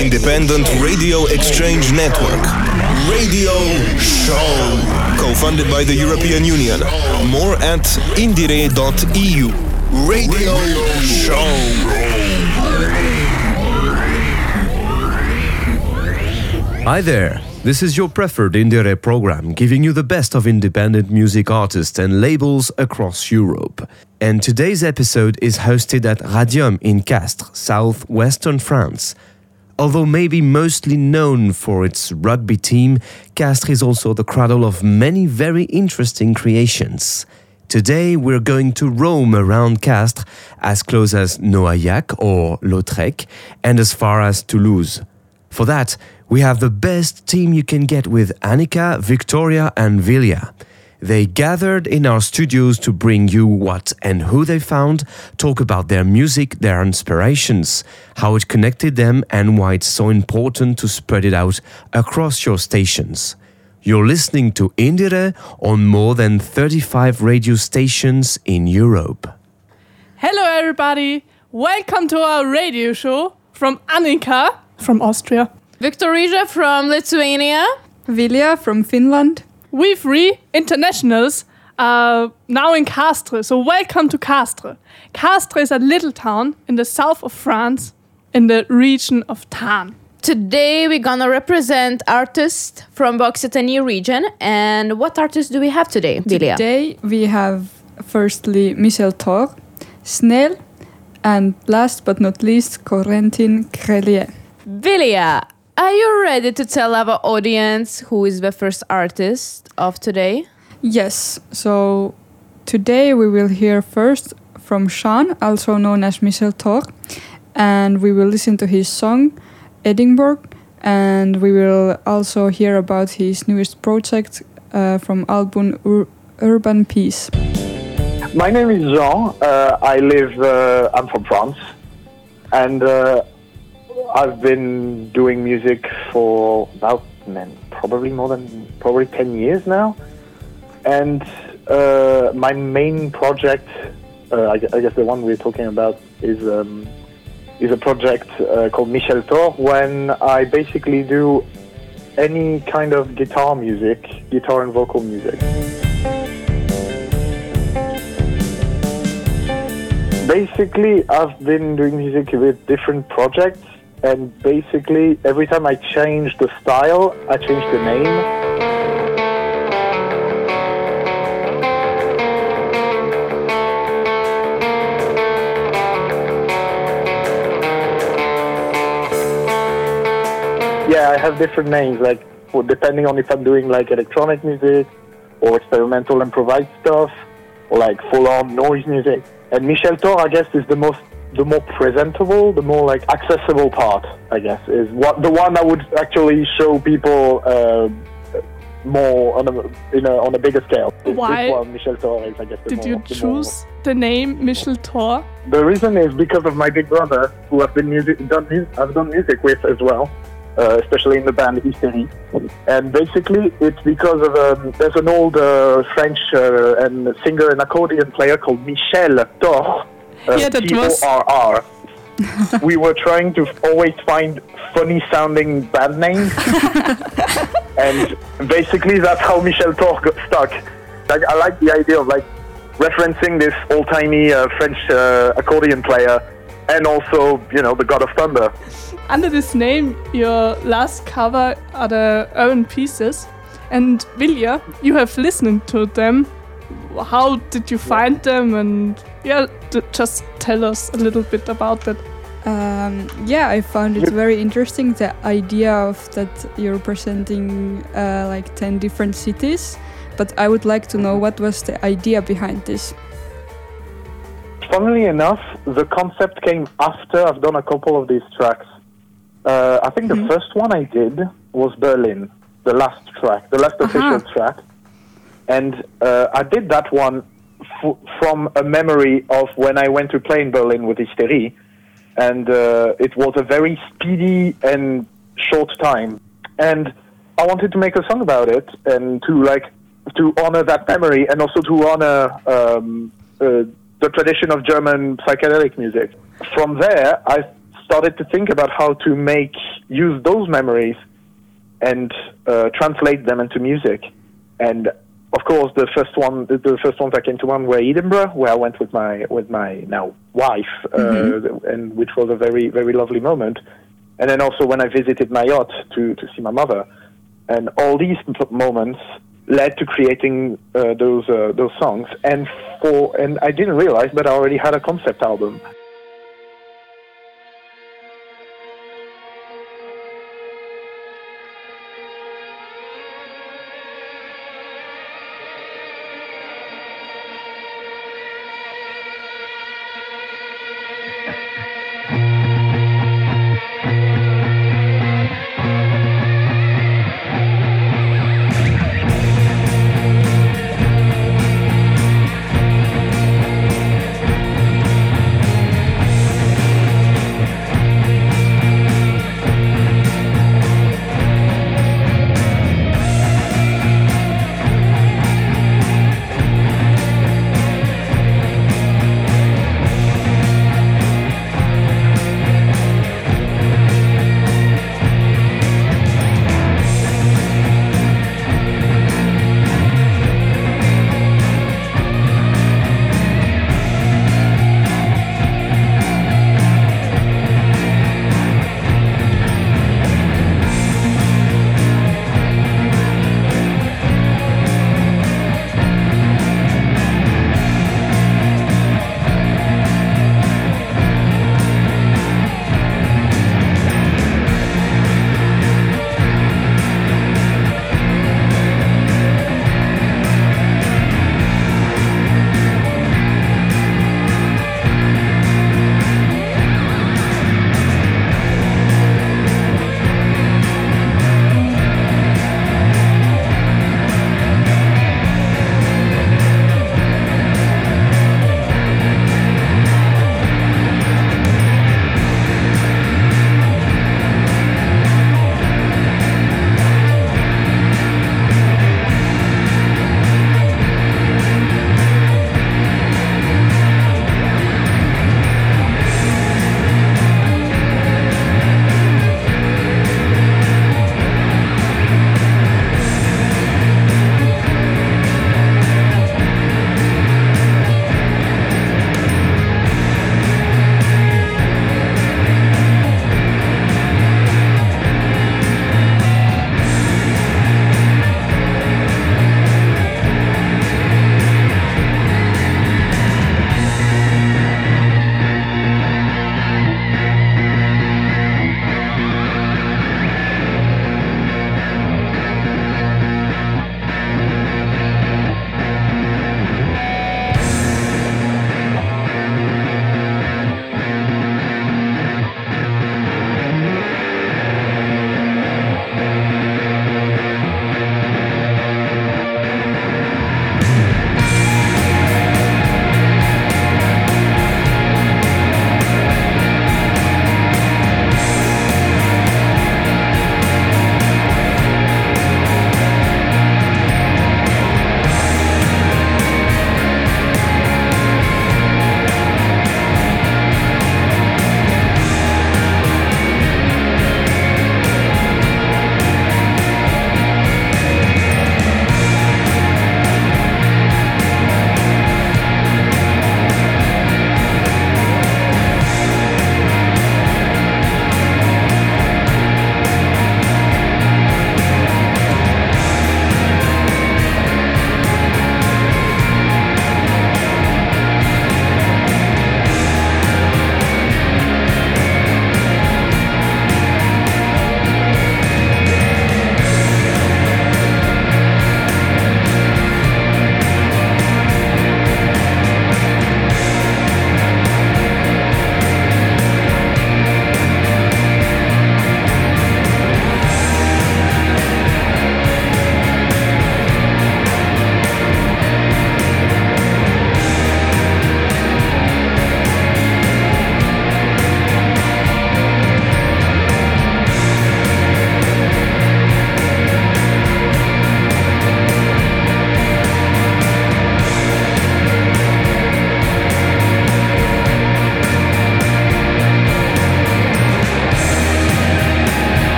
independent radio exchange network. Radio Show. Co-funded by the European Union. More at indiere.eu. Radio Show. Hi there. This is your preferred IndieRE program, giving you the best of independent music artists and labels across Europe. And today's episode is hosted at RADIOM in Castres, southwestern France. Although maybe mostly known for its rugby team, Castres is also the cradle of many very interesting creations. Today we're going to roam around Castres as close as Noailhac or Lautrec and as far as Toulouse. For that, we have the best team you can get with Annika, Victoria, and Vilja. They gathered in our studios to bring you what and who they found, talk about their music, their inspirations, how it connected them, and why it's so important to spread it out across your stations. You're listening to IndieRE on more than 35 radio stations in Europe. Hello, everybody. Welcome to our radio show from Annika from Austria. Victoria from Lithuania. Vilja from Finland. We three internationals are now in Castres, so welcome to Castres. Castres is a little town in the south of France in the region of Tarn. Today we're gonna represent artists from the Occitanie region. And what artists do we have today, Vilja? Today we have firstly Michel Thor, Snail, and last but not least Corentin Grellier. Vilja, are you ready to tell our audience who is the first artist of today? Yes, so today we will hear first from Jean, also known as Michel Thor, and we will listen to his song Edinburgh, and we will also hear about his newest project uh, from album Ur- Urban Pieces. My name is Jean. Uh, I live. Uh, I'm from France, and uh, I've been doing music for about man, probably more than probably ten years now. And uh, my main project, uh, I, I guess the one we're talking about, is um, is a project uh, called Michel Thor. When I basically do any kind of guitar music, guitar and vocal music. basically i've been doing music with different projects and basically every time i change the style i change the name. Yeah i have different names like depending on if i'm doing like electronic music or experimental improvised stuff or like full on noise music. And Michel Thor, I guess, is the most, the more presentable, the more like accessible part. I guess is what the one that would actually show people uh, more on a, in a on a bigger scale. Why Michel I guess, the Did more, you the choose the name Michel Thor? the reason is because of my big brother, who I've been music done I've done music with as well, uh, especially in the band Hysterie. And basically, it's because of um, there's an old uh, French uh, and singer and accordion player called Michel Thor. Yeah, that was- T-O-R-R. we were trying to always find funny sounding band names, and basically that's how Michel Thor got stuck. Like I like the idea of like referencing this old timey uh, French uh, accordion player, and also you know the God of Thunder. Under this name, your last cover are the own pieces. And Vilja, you have listened to them. How did you find them? And yeah, d- just tell us a little bit about that. Um, yeah, I found it very interesting the idea of that you're presenting uh, like 10 different cities. But I would like to know what was the idea behind this. Funnily enough, the concept came after I've done a couple of these tracks. Uh, I think the first one I did was Berlin, the last track, the last official track. And uh, I did that one f- from a memory of when I went to play in Berlin with Hysterie. And uh, it was a very speedy and short time. And I wanted to make a song about it and to like to honor that memory and also to honor um, uh, the tradition of German psychedelic music. From there, I started to think about how to make use those memories and uh, translate them into music. And of course, the first one, the, first ones that came to mind were Edinburgh, where I went with my with my now wife, uh, and which was a very very lovely moment. And then also when I visited Mayotte to to see my mother, and all these moments led to creating uh, those uh, those songs. And for and I didn't realize, but I already had a concept album.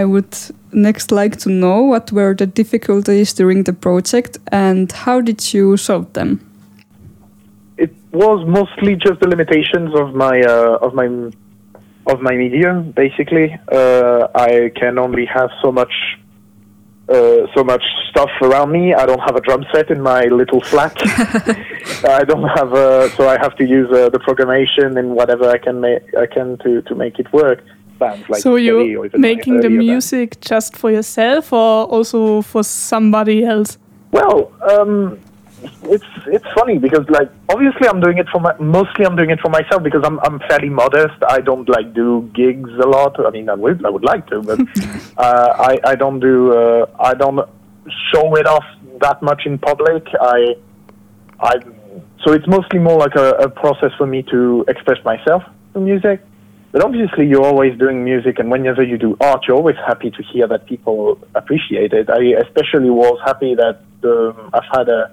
I would next like to know what were the difficulties during the project and how did you solve them? It was mostly just the limitations of my uh, of my of my media. Basically, uh, I can only have so much uh, so much stuff around me. I don't have a drum set in my little flat. I don't have a, so I have to use uh, the programmation and whatever I can make I can to to make it work. Bands like so you're making the music just for yourself or also for somebody else? Well, um, it's it's funny because like obviously I'm doing it for my mostly I'm doing it for myself because I'm I'm fairly modest. I don't like do gigs a lot. I mean I would I would like to, but uh, I I don't do uh, I don't show it off that much in public. I I so it's mostly more like a, a process for me to express myself through music. But obviously, you're always doing music, and whenever you do art, you're always happy to hear that people appreciate it. I especially was happy that um, I've had a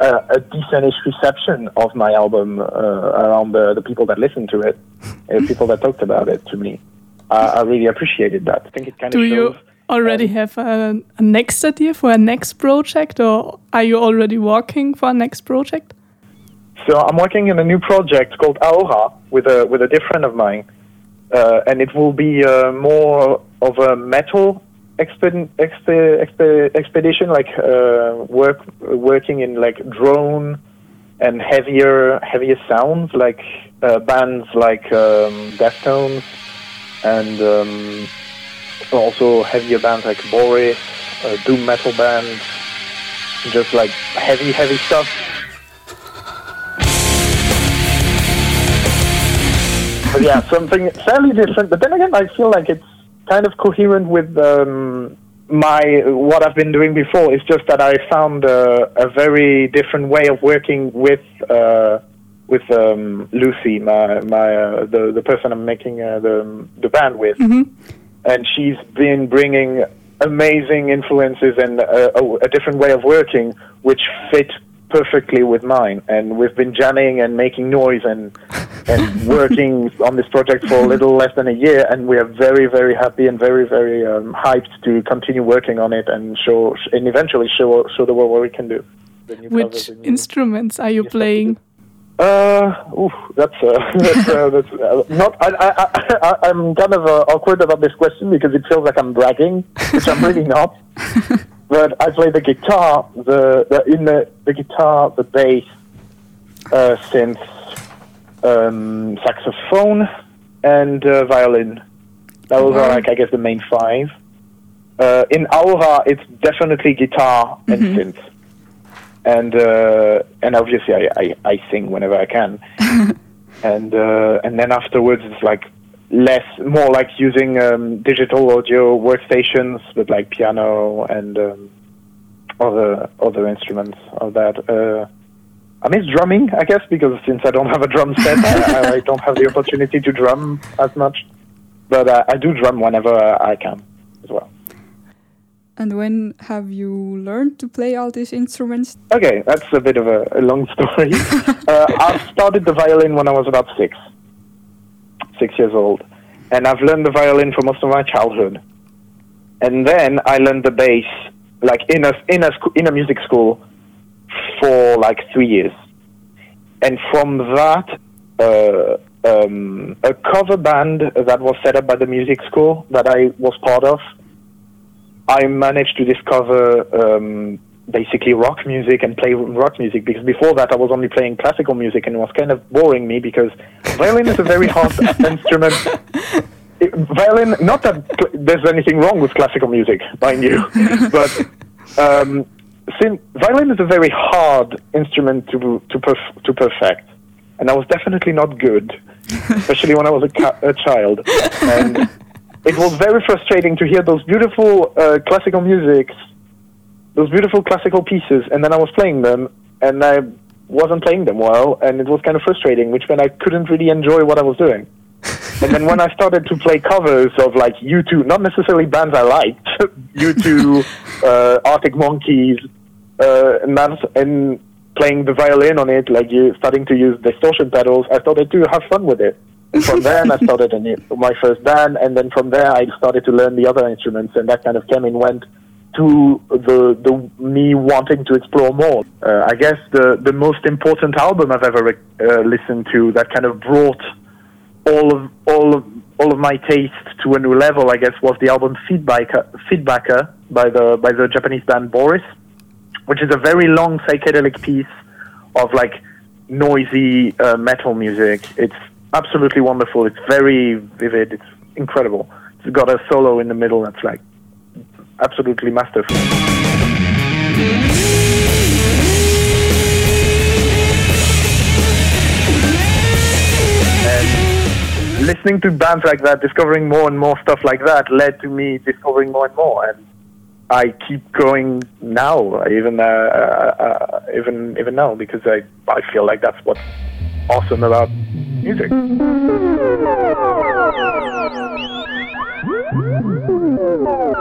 a, a decentish reception of my album uh, around the, the people that listened to it, uh, people that talked about it to me. Uh, I really appreciated that. I think it kind Do of you already um, have a, a next idea for a next project or are you already working for a next project? So I'm working on a new project called Aura with a with a dear friend of mine, and it will be uh, more of a metal exped, expe, expe, expedition, like uh, work working in like drone and heavier heavier sounds, like uh, bands like um, Deftones, and um, also heavier bands like Boris, uh, doom metal bands, just like heavy heavy stuff. But yeah, something fairly different. But then again, I feel like it's kind of coherent with um, my what I've been doing before. It's just that I found uh, a very different way of working with uh, with um, Lucy, my my uh, the the person I'm making uh, the the band with, and she's been bringing amazing influences and a, a different way of working, which fit perfectly with mine. And we've been jamming and making noise and and working on this project for a little less than a year, and we are very, very happy and very, very um, hyped to continue working on it and show and eventually show show the world what we can do. Which covers instruments are you playing? Uh, ooh, that's uh, that's, uh, that's uh, not. I, I, I, I- I'm kind of uh, awkward about this question because it feels like I'm bragging, which I'm really not. But I play the guitar, the, the in the the guitar, the bass, uh, synth, um, saxophone, and uh, violin. Those are like I guess the main five. Uh, in Aura, it's definitely guitar and synth and uh, and obviously I, I, I sing whenever I can, and uh, and then afterwards it's like less more like using um, digital audio workstations with like piano and um, other other instruments of that. I miss drumming, I guess, because since I don't have a drum set, I, I don't have the opportunity to drum as much. But uh, I do drum whenever I can as well. And when have you learned to play all these instruments? Okay, that's a bit of a, a long story. uh, I started the violin when I was about six, six years old, and I've learned the violin for most of my childhood. And then I learned the bass, like in a in a in a music school, like three years. And from that, uh, um, a cover band that was set up by the music school that I was part of I managed to discover um, basically rock music and play rock music because before that I was only playing classical music and it was kind of boring me because violin is a very hard instrument. It- violin, not that there's anything wrong with classical music, mind you, but um, since violin is a very hard instrument to to perf- to perfect, and I was definitely not good, especially when I was a, ca- a child, and it was very frustrating to hear those beautiful uh, classical musics, those beautiful classical pieces, and then I was playing them, and I wasn't playing them well, and it was kind of frustrating, which meant I couldn't really enjoy what I was doing. and then when I started to play covers of like U2, not necessarily bands I liked, U2, uh, Arctic Monkeys, uh, and, and playing the violin on it, like you starting to use distortion pedals, I started to have fun with it. from then I started a my first band, and then from there I started to learn the other instruments, and that kind of came and went to the the me wanting to explore more. Uh, I guess the the most important album I've ever uh, listened to that kind of brought all of all of all of my taste to a new level. I guess was the album Feedbacker, Feedbacker by the by the Japanese band Boris, which is a very long psychedelic piece of like noisy uh, metal music. It's absolutely wonderful. It's very vivid. It's incredible. It's got a solo in the middle that's like absolutely masterful. And listening to bands like that, discovering more and more stuff like that, led to me discovering more and more. And I keep going now, even uh, uh, uh, even even now, because I I feel like that's what's awesome about music.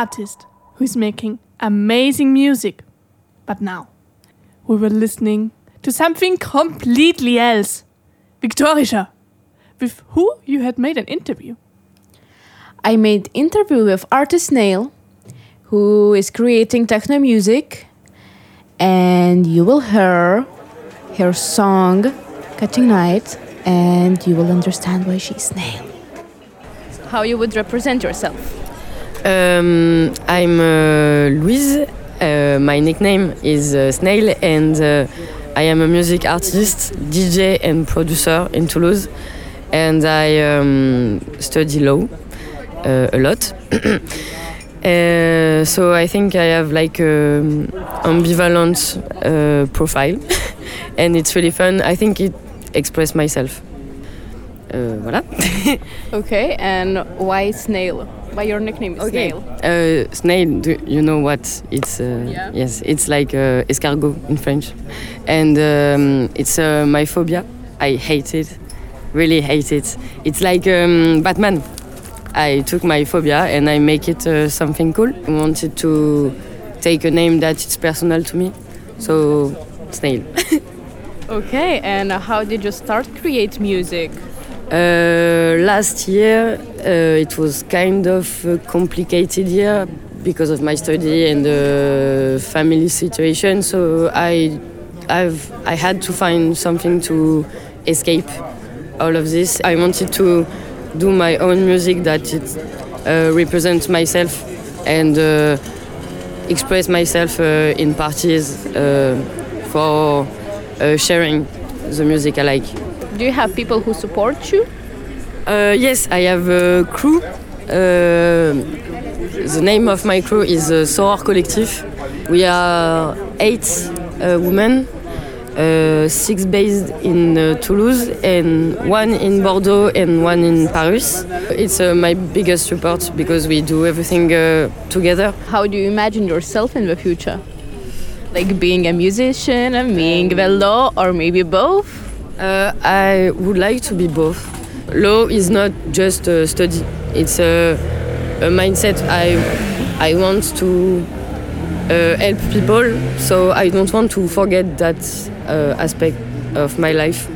artist who is making amazing music. But now, we were listening to something completely else. Victoria, with who you had made an interview. I made interview with artist Snail, who is creating techno music, and you will hear her song "Cutting Night," and you will understand why she's Snail. How you would represent yourself? Um, I'm uh, Louise. Uh, my nickname is uh, Snail, and uh, I am a music artist, DJ, and producer in Toulouse. And I um, study law uh, a lot. Uh, so I think I have like an ambivalent uh, profile, and it's really fun. I think it expresses myself. Voilà. Okay, and why Snail? Why your nickname is Okay. Snail? Uh, snail, do you know what? It's uh, Yeah. yes, it's like uh, escargot in French, and um, it's uh, my phobia. I hate it, really hate it. It's like um, Batman. I took my phobia and I make it uh, something cool. I wanted to take a name that is personal to me, so snail. Okay, and how did you start create music? Uh, last year uh, it was kind of a complicated year because of my study and the family situation. So I, I've, I had to find something to escape all of this. I wanted to do my own music that it uh, represents myself and uh, express myself uh, in parties for sharing the music I like. Do you have people who support you? Uh, yes, I have a crew. Uh, the name of my crew is uh, Soror Collectif. We are eight uh, women, uh, six based in uh, Toulouse, and one in Bordeaux and one in Paris. It's uh, my biggest support because we do everything together. How do you imagine yourself in the future? Like being a musician, and being the law, or maybe both? Uh, I would like to be both. Law is not just a study; it's a, a mindset. I I want to uh, help people, so I don't want to forget that uh, aspect of my life.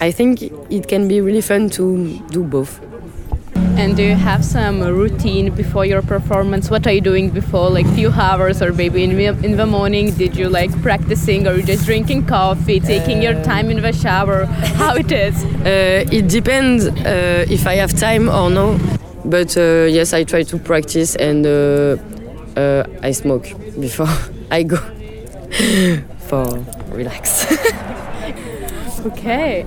I think it can be really fun to do both. And do you have some routine before your performance? What are you doing before, like few hours, or maybe in the, in the morning? Did you like practicing, or you just drinking coffee, taking your time in the shower? How it is? Uh, it depends uh, if I have time or no. But uh, yes, I try to practice and uh, uh, I smoke before I go for relax. Okay.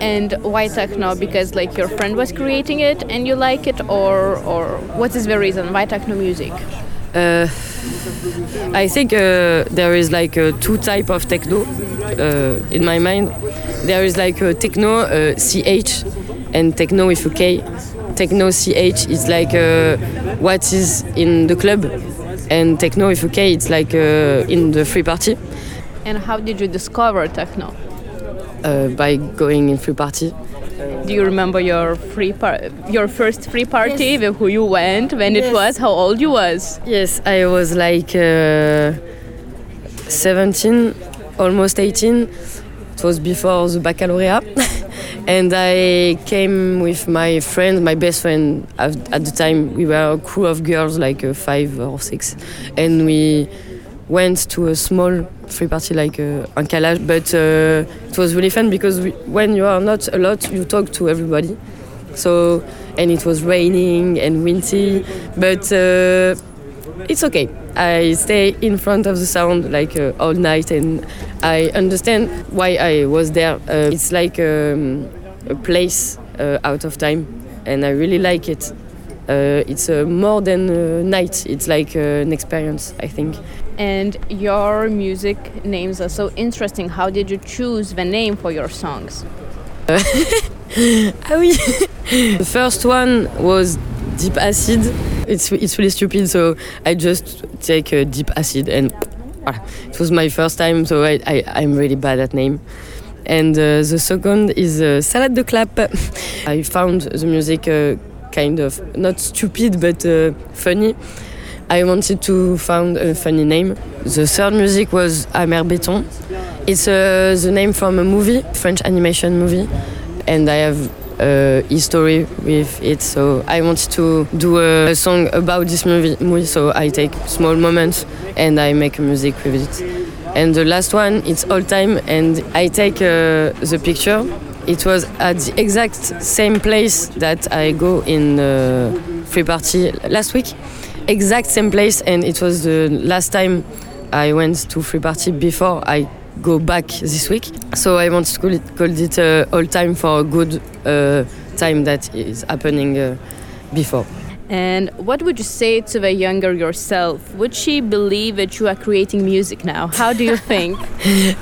And why techno? Because like your friend was creating it and you like it, or or what is the reason? Why techno music? Uh, I think uh, there is like uh, two type of techno uh, in my mind. There is like uh, techno uh, CH and techno with a K. Techno CH is like uh, what is in the club, and techno with a K it's like uh, in the free party And how did you discover techno? Uh, by going in free party. Do you remember your free par- your first free party with who you went when it was? How old you was? Yes, I was like uh, 17, almost 18. It was before the baccalaureate. and I came with my friend, my best friend at, at the time. We were a crew of girls, like uh, five or six. And we went to a small free party like uh, un calage. But uh, it was really fun because we, when you are not a lot, you talk to everybody. So, and it was raining and windy. But uh, it's okay. I stay in front of the sound like uh, all night, and I understand why I was there. Uh, it's like um, a place uh, out of time, and I really like it. Uh, it's uh, more than a night. It's like uh, an experience, I think. And your music names are so interesting. How did you choose the name for your songs? Ah oui. the first one was Deep Acid. It's it's really stupid, so I just take uh, Deep Acid and voilà. it was my first time, so I, I I'm really bad at name. And uh, the second is uh, Salade de Clap. I found the music uh, kind of not stupid but uh, funny. I wanted to find a funny name. The third music was Amer Béton. It's uh, the name from a movie, French animation movie, and I have a history with it. So I wanted to do a, a song about this movie, movie. So I take small moments and I make music with it. And the last one, it's all time, and I take uh, the picture. It was at the exact same place that I go in uh, free party last week. Exact same place, and it was the last time I went to free party before I go back this week. So I want to call it uh, all time for a good uh, time that is happening uh, before. And what would you say to the younger yourself? Would she believe that you are creating music now? How do you think?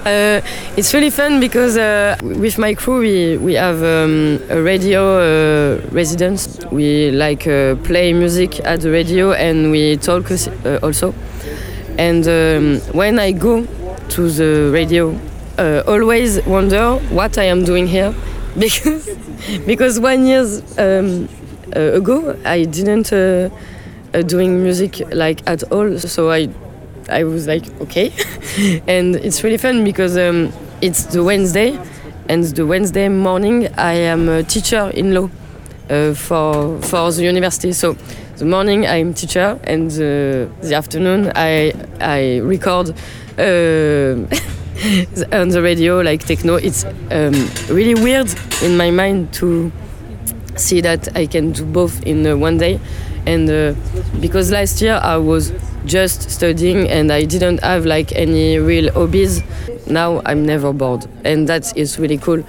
Uh, it's really fun because uh, with my crew we, we have um, a radio uh, residence. We like uh, play music at the radio and we talk uh, also. And um, when I go to the radio, uh, always wonder what I am doing here because because one years um, ago I didn't uh, uh, doing music like at all. So I I was like okay, and it's really fun because um, it's the Wednesday, and the Wednesday morning I am a teacher in law uh, for for the university. So the morning I'm teacher, and the, the afternoon I I record. Uh, on the radio like techno it's um, really weird in my mind to see that I can do both in uh, one day and uh, because last year I was just studying and I didn't have like any real hobbies. Now I'm never bored, and that is really cool.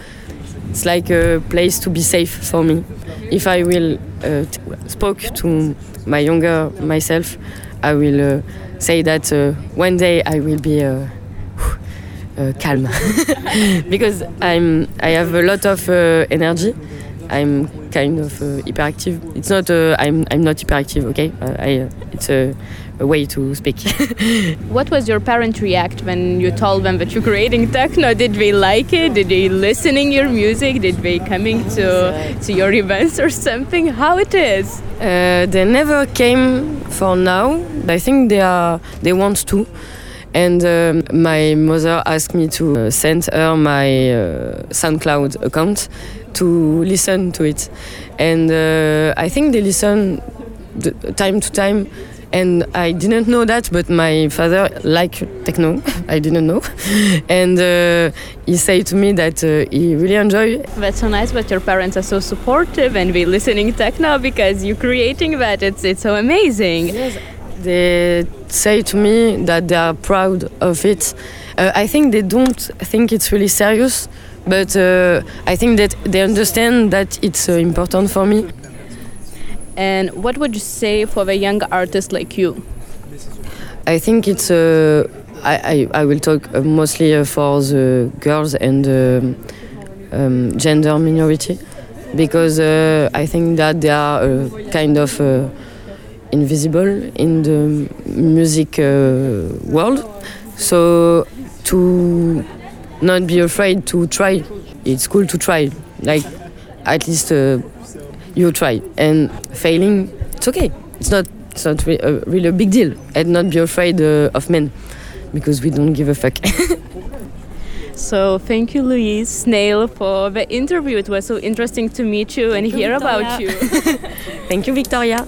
It's like a place to be safe for me. If I will uh, spoke to my younger myself, I will uh, say that uh, one day I will be uh, uh, calm because I'm I have a lot of energy. I'm kind of uh, hyperactive. It's not uh, I'm I'm not hyperactive. Okay, uh, I uh, it's a, a way to speak. What was your parent react when you told them that you're creating techno? Did they like it? Did they listening your music? Did they coming to to your events or something? How it is? Uh, they never came for now. I think they are they want to. And um, my mother asked me to uh, send her my uh, SoundCloud account to listen to it. And uh, I think they listen time to time. And I didn't know that, but my father liked techno. I didn't know. And uh, he said to me that uh, he really enjoyed That's so nice But your parents are so supportive and be listening techno because you're creating that. It's it's so amazing. Yes They say to me that they are proud of it. Uh, I think they don't think it's really serious, but uh, I think that they understand that it's uh, important for me. And what would you say for the young artist like you? I think it's. Uh, I, I, I will talk uh, mostly uh, for the girls and um, um, gender minority because uh, I think that they are uh, kind of uh, invisible in the music uh, world. So to not be afraid to try, it's cool to try. Like at least uh, you try and failing, it's okay. It's not it's not re- a, really a big deal. And not be afraid uh, of men because we don't give a fuck. So thank you, Louise Snail, for the interview. It was so interesting to meet you and hear about you. Thank you, Victoria.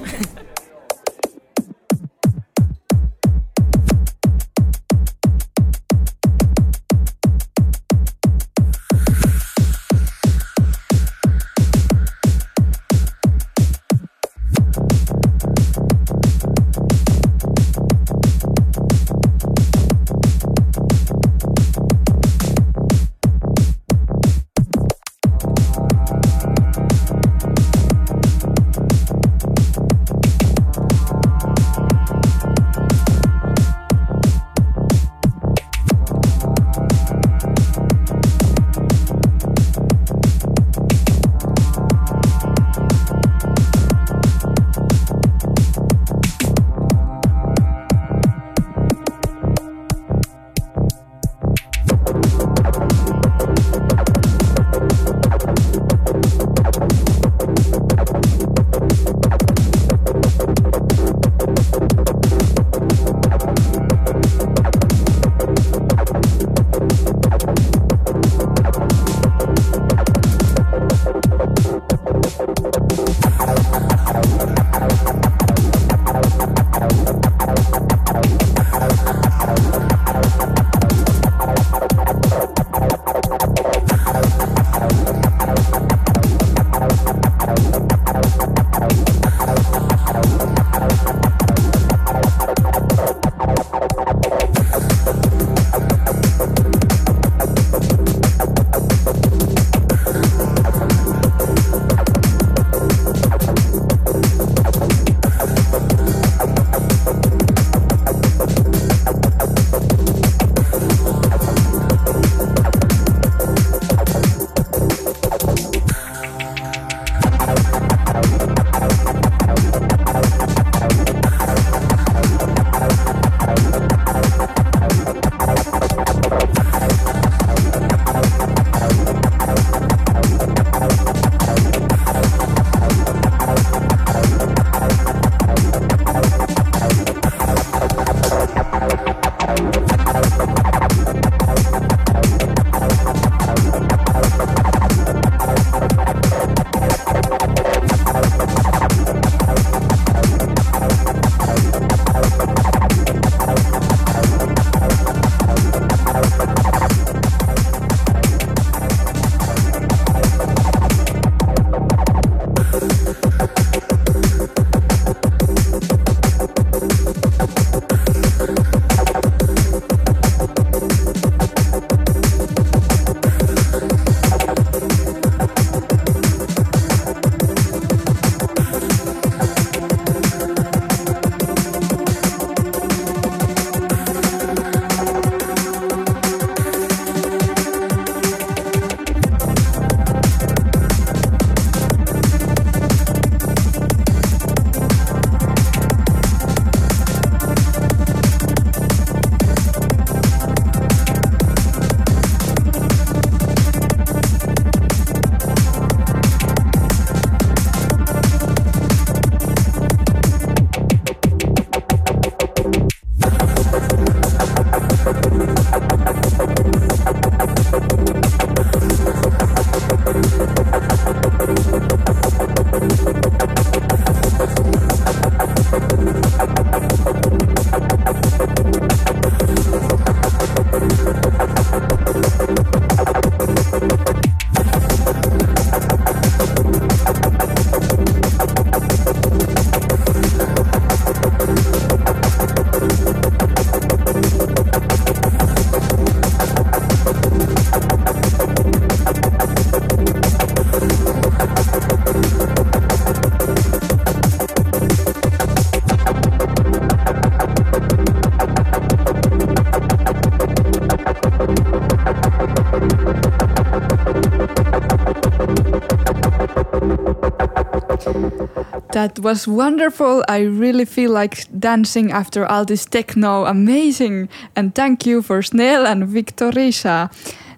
That was wonderful. I really feel like dancing after all this techno. Amazing. And thank you for Snail and Viktorija.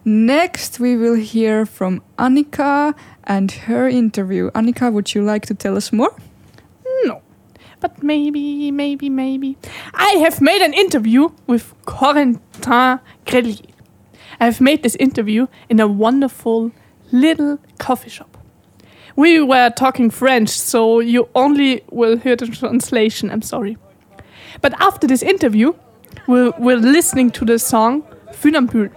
Next, we will hear from Anika and her interview. Anika, would you like to tell us more? No. But maybe, maybe, maybe. I have made an interview with Corentin Grellier. I have made this interview in a wonderful little coffee shop. We were talking French, so you only will hear the translation. I'm sorry. But after this interview, we're, we're listening to the song Funambule.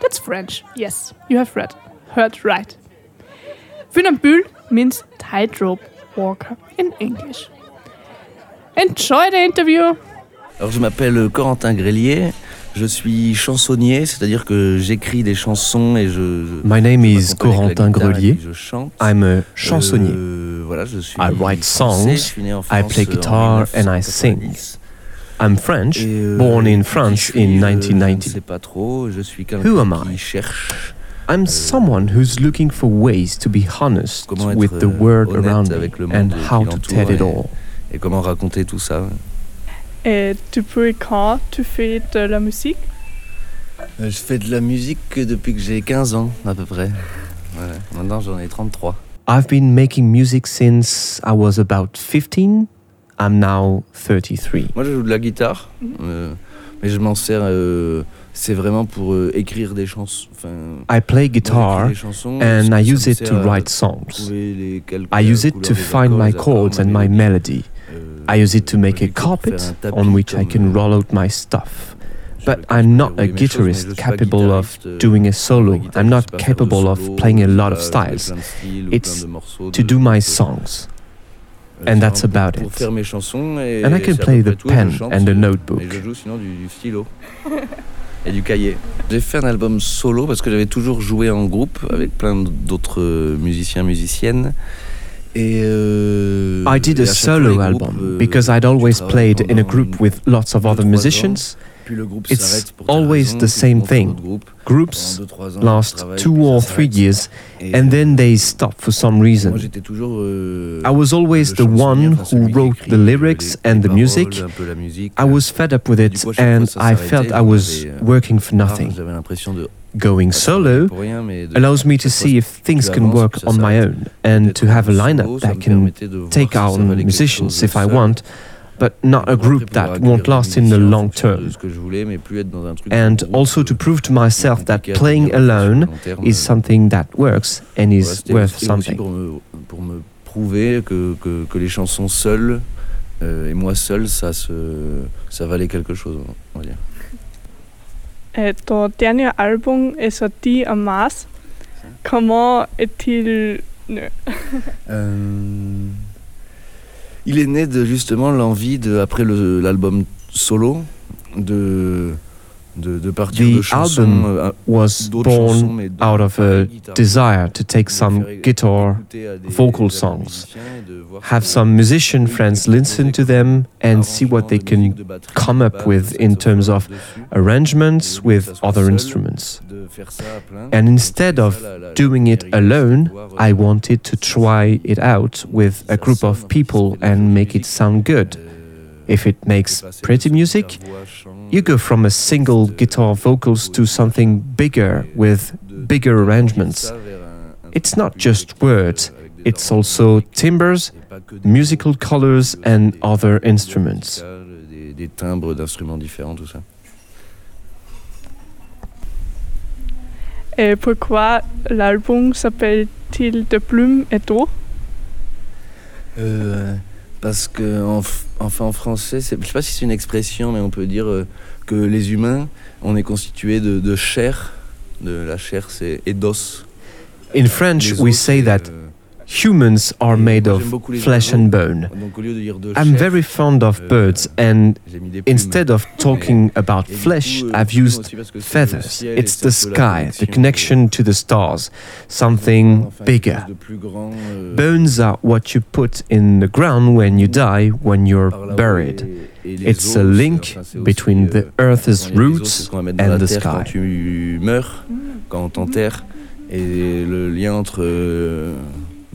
That's French. Yes, you have read, heard right. Funambule means tightrope walker in English. Enjoy the interview. Alors je m'appelle Corentin Grellier, je suis chansonnier, c'est-à-dire que j'écris des chansons et je... je My name je is Corentin Grelier. Je chante. I'm a chansonnier. Euh, voilà, je suis I write songs, je suis né en I France, play euh, en guitar and I sing. 1990. I'm French, euh, born in France je suis, in euh, Je 1990. sais pas trop, je suis Who am I? qui cherche I'm someone who's looking for ways to be honest with the euh, world around me and how to tell it all. et comment raconter tout ça. Et depuis quand tu fais de la musique? Euh, Je fais de la musique que depuis que j'ai 15 ans à peu près. Voilà. Maintenant j'en ai 33. I've been making music since I was about 15. I'm now 33. Moi, je joue de la guitare, euh, mais je m'en sers. euh, c'est vraiment pour euh, écrire des chansons. Enfin, I play guitar chansons, and I use it to write songs. I use it to find accords, my chords and ma my mélodie. melody. I use it to make a carpet on which I can roll out my stuff. But I'm not a guitarist capable of doing a solo. I'm not capable of playing a lot of styles. It's to do my songs. And that's about it. And I can play the pen and the notebook. Et du, cahier. J'ai fait un album solo parce que j'avais toujours joué en groupe avec plein d'autres musiciens, musiciennes. Euh, I did a à chaque fois, solo album euh, because I'd always played in a group with lots of other musicians. Puis le groupe It's s'arrête pour telle always the same on fait un thing. Groups Pendant deux, trois ans, last two or three years and euh, then they stop for some reason. euh, I was always the one who wrote the euh, lyrics and the music. un peu la musique. I was fed up with euh, it coup, à chaque fois, and I felt I was euh, working for nothing. J'avais l'impression de Going solo pour rien, mais de- allows me to see if things can work on my own and to have a lineup that can permettait de voir take on musicians if I want, but not a Et group après, that pouvoir won't accueillir last des in the musiciens en long fonction term. de ce que je voulais, mais plus être dans un truc And de groupe, also to euh, prove to myself that compliqué à playing tenir sur le alone long terme. is something that works and Voilà, is c'était worth aussi- aussi something. Pour me, pour me prouver que, que, que les chansons seules euh, et moi seul, ça, se, ça valait quelque chose, on va dire. Et ton dernier album est sorti en mars. Comment est-il né Euh, il est né de justement l'envie de après l'album solo de de, de partir The de chansons album euh, Was born out of a desire to take some guitar, écouter à des- vocal songs, musiciens et de voir have some musician friends listen to them and see what they can come up with in terms of arrangements with other instruments. And instead of doing it alone, I wanted to try it out with a group of people and make it sound good. If it makes pretty music, you go from a single guitar vocals to something bigger with bigger arrangements. It's not just words, it's also timbres, musical colors, and other instruments. Des, des timbres d'instruments différents, tout ça. Et pourquoi l'album s'appelle-t-il De plume et d'os Euh, parce que en, enfin en français, je sais pas si c'est une expression, mais on peut dire euh, que les humains, on est constitué de, de chair. De la chair, c'est et d'os. In French, we say that euh, humans are made of j'aime beaucoup les flesh and bone. Donc au lieu de dire de I'm very fond of euh, birds, and j'ai mis des plumes. instead of talking about flesh, euh, I've used aussi parce que c'est le feathers. It's the c'est un peu la sky, the connexion, to the stars, something bigger. chose de plus grand, euh, Bones are what you put in the ground when you die, when you're par là où buried. les- et les It's a link enfin, c'est aussi, between the euh, earth's Quand il y a des os, c'est roots ce qu'on va mettre dans and the sky. quand on t'enterre. Et le lien entre euh,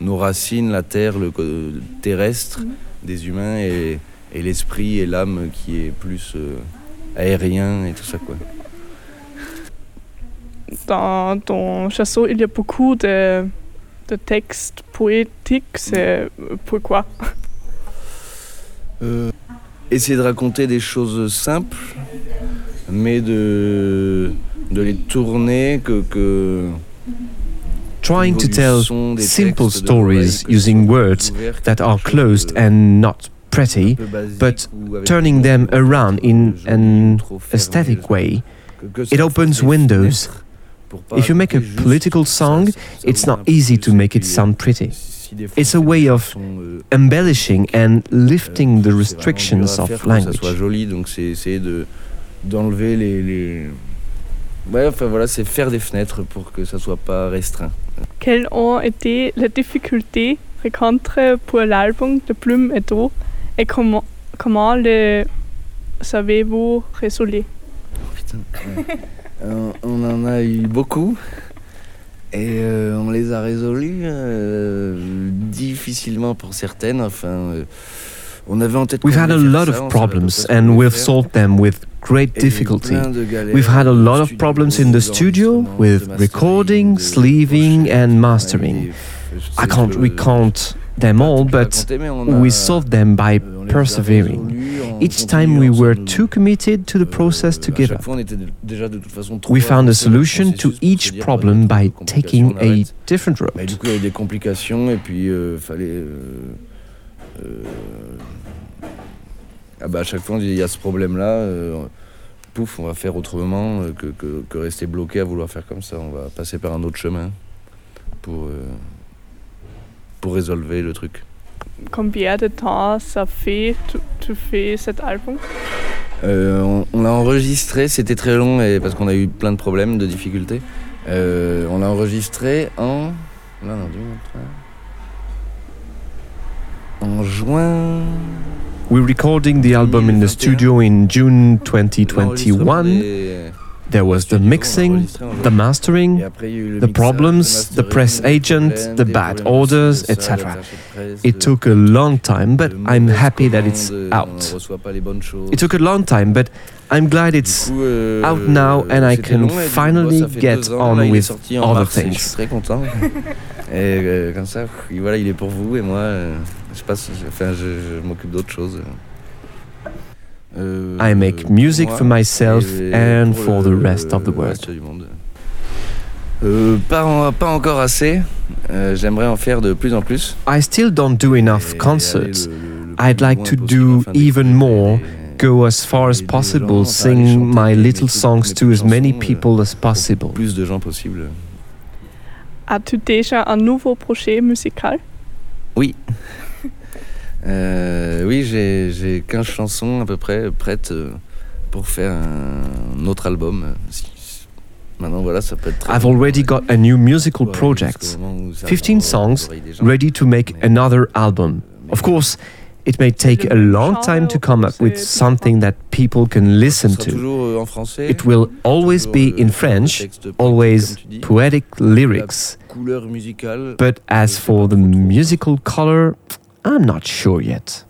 nos racines, la terre, le terrestre Mhm. des humains et, et l'esprit et l'âme qui est plus euh, aérien et tout ça quoi. Dans ton chanson, il y a beaucoup de, de textes poétiques. C'est pourquoi? Euh, essayer de raconter des choses simples, mais de, de les tourner, que, que Trying to tell simple stories using words that are closed and not pretty, un peu basique but turning them around in an ou trop fermé, aesthetic way. It opens windows. fenêtres pour pas If you make a political song, it's not easy to make it sound pretty. si des fois It's a way of euh, Embellishing and euh, lifting the restrictions of faire pour que ça language. soit joli, donc c'est essayer de d'enlever les, les... Ouais, enfin voilà, c'est faire des fenêtres pour que ça soit pas restreint. Quelles ont été les difficultés rencontrées pour l'album de Plume et d'eau et comment, les savez-vous résoudre ouais. Euh, on en a eu beaucoup et euh, on les a résolus euh, difficilement pour certaines. Enfin, on avait en tête. We've had a lot of on savait à peu problems près ce qu'on and we've solved them with great Et il y a eu difficulty. plein de galères We've had a lot of problems in the studio with recording, sleeving, and mastering. et, je sais, I can't recount them all, but raconter, mais on we solved them by euh, on les a persevering. Each time we were too committed to the process euh, à together. chaque fois, on était déjà de toute façon trop We found a avancé dans le solution to each problem bah, il y a by taking a different Mais ah bah à chaque fois, on dit il y a ce problème-là. euh, pouf, on va faire autrement euh, que, que, que rester bloqué à vouloir faire comme ça. On va passer par un autre chemin pour, euh, pour résolver le truc. Combien de temps ça fait tu, tu fais cet album? Euh, on on l'a enregistré, c'était très long et parce qu'on a eu plein de problèmes, de difficultés. Euh, on l'a enregistré en. Non, 2023. En juin. We're recording the album in the studio in June 2021. There was the studio, on a mixing, the mastering, Et après, il y a eu le the problems, the press agent, the bad problèmes de ci, orders, etc. d'attaché de presse, It took a long time, but I'm happy that it's out. reçoit pas les bonnes choses. It took a long time, but I'm glad it's euh, out now and I can long, et du coup, finally get on là, il est with other things. Je suis très content. et euh, comme ça, pff, voilà, il est pour vous et moi, euh, je passe, je- enfin, je, je m'occupe d'autres choses. Euh, I make pour music moi for myself et and pour for the le- rest of the le world. reste du monde. Euh, pas, en- pas encore assez. Euh, J'aimerais en faire de plus en plus. I still don't do Et enough aller concerts. le- le- le I'd plus like loin to possible do afin even d'écouter more, les- Go as far as les possible, gens, enfin, aller sing chanter my mes little trucs, songs mes to petites as many chansons, euh, people as au possible. plus de gens possible. As-tu déjà un nouveau projet musical Euh, oui, j'ai j'ai 15 chansons à peu près prêtes euh, pour faire un autre album. euh, Maintenant, voilà, ça peut être très I've already got a new musical project, jusqu'au moment où ça 15 arrive aux songs ready to make another album. mais- Of course, it may take a long time to come up with something that people can ce listen sera to. toujours euh, en français. It will always toujours, be euh, in le French, always poetic lyrics. Couleur musicale. But as for the musical color, I'm not sure yet.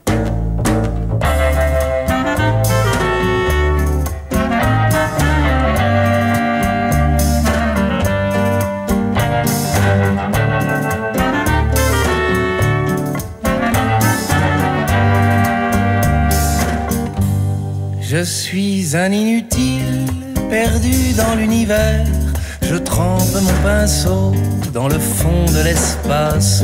Je suis un inutile, dans le fond de l'espace.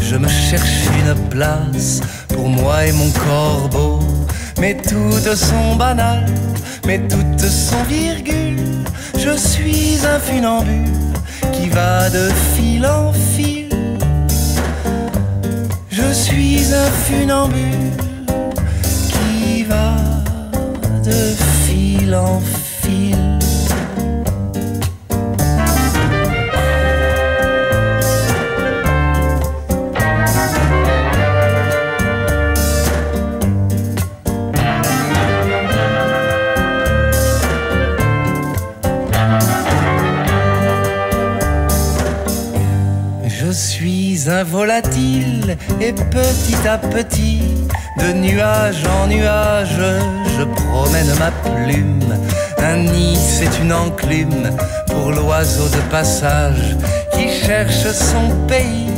Je me cherche une place pour moi et mon corbeau. Mais toutes sont banales, mais toutes sont virgules. Je suis un funambule qui va de fil en fil. Je suis un funambule qui va de fil en fil. Et petit à petit, de nuage en nuage, je promène ma plume. Un nid, c'est une enclume pour l'oiseau de passage qui cherche son pays.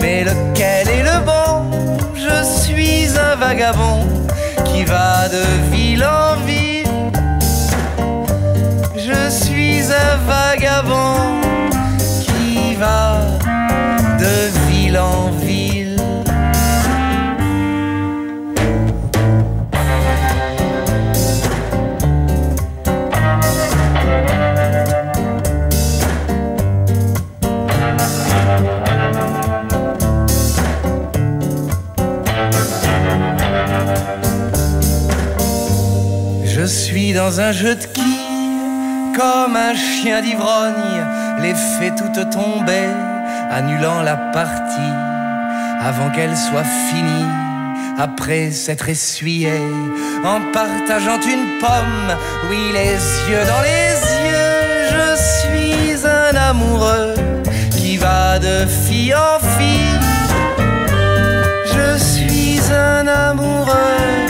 Mais lequel est le bon? Je suis un vagabond qui va de ville en ville. Je suis un vagabond qui va un jeu de quilles, comme un chien d'ivrogne, les fait toutes tomber, annulant la partie avant qu'elle soit finie. Après s'être essuyé, en partageant une pomme, oui, les yeux dans les yeux, je suis un amoureux qui va de fille en fille. Je suis un amoureux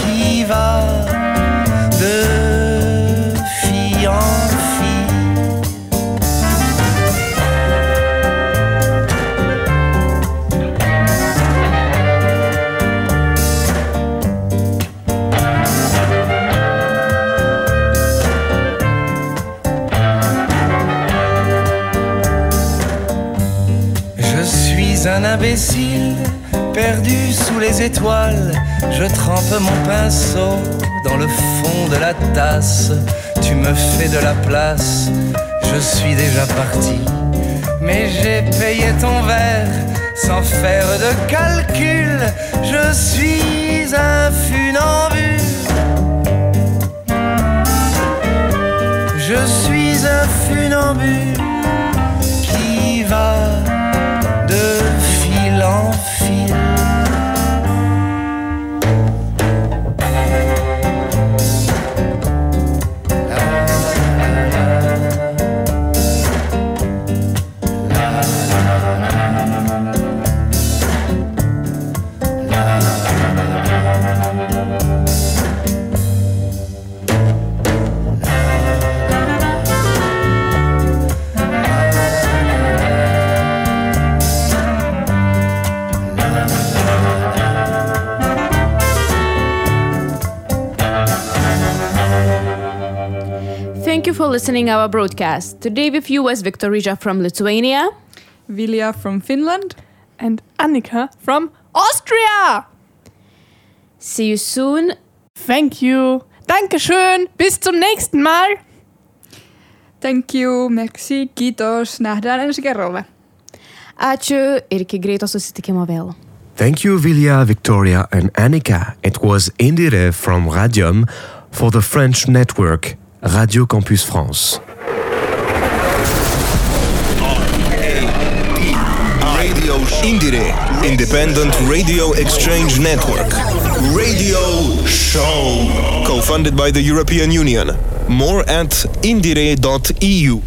qui va perdu sous les étoiles. Je trempe mon pinceau dans le fond de la tasse. Tu me fais de la place, je suis déjà parti. Mais j'ai payé ton verre sans faire de calcul. Je suis un funambule. Je suis un funambule listening our broadcast. Today with you was Victoria from Lithuania. Vilja from Finland. And Anika from Austria. See you soon. Thank you. Dankeschön. Bis zum nächsten Mal. Thank you, merci, kiitos. Nähdään ensi kerralla. Ačiū ir iki greito susitikimo vėl. Thank you, Vilja, Victoria, and Anika. It was IndieRE from RADIOM for the French network Radio Campus France. Indire, Independent Radio Exchange Network. Radio Show. Co funded by the European Union. More at indire.eu.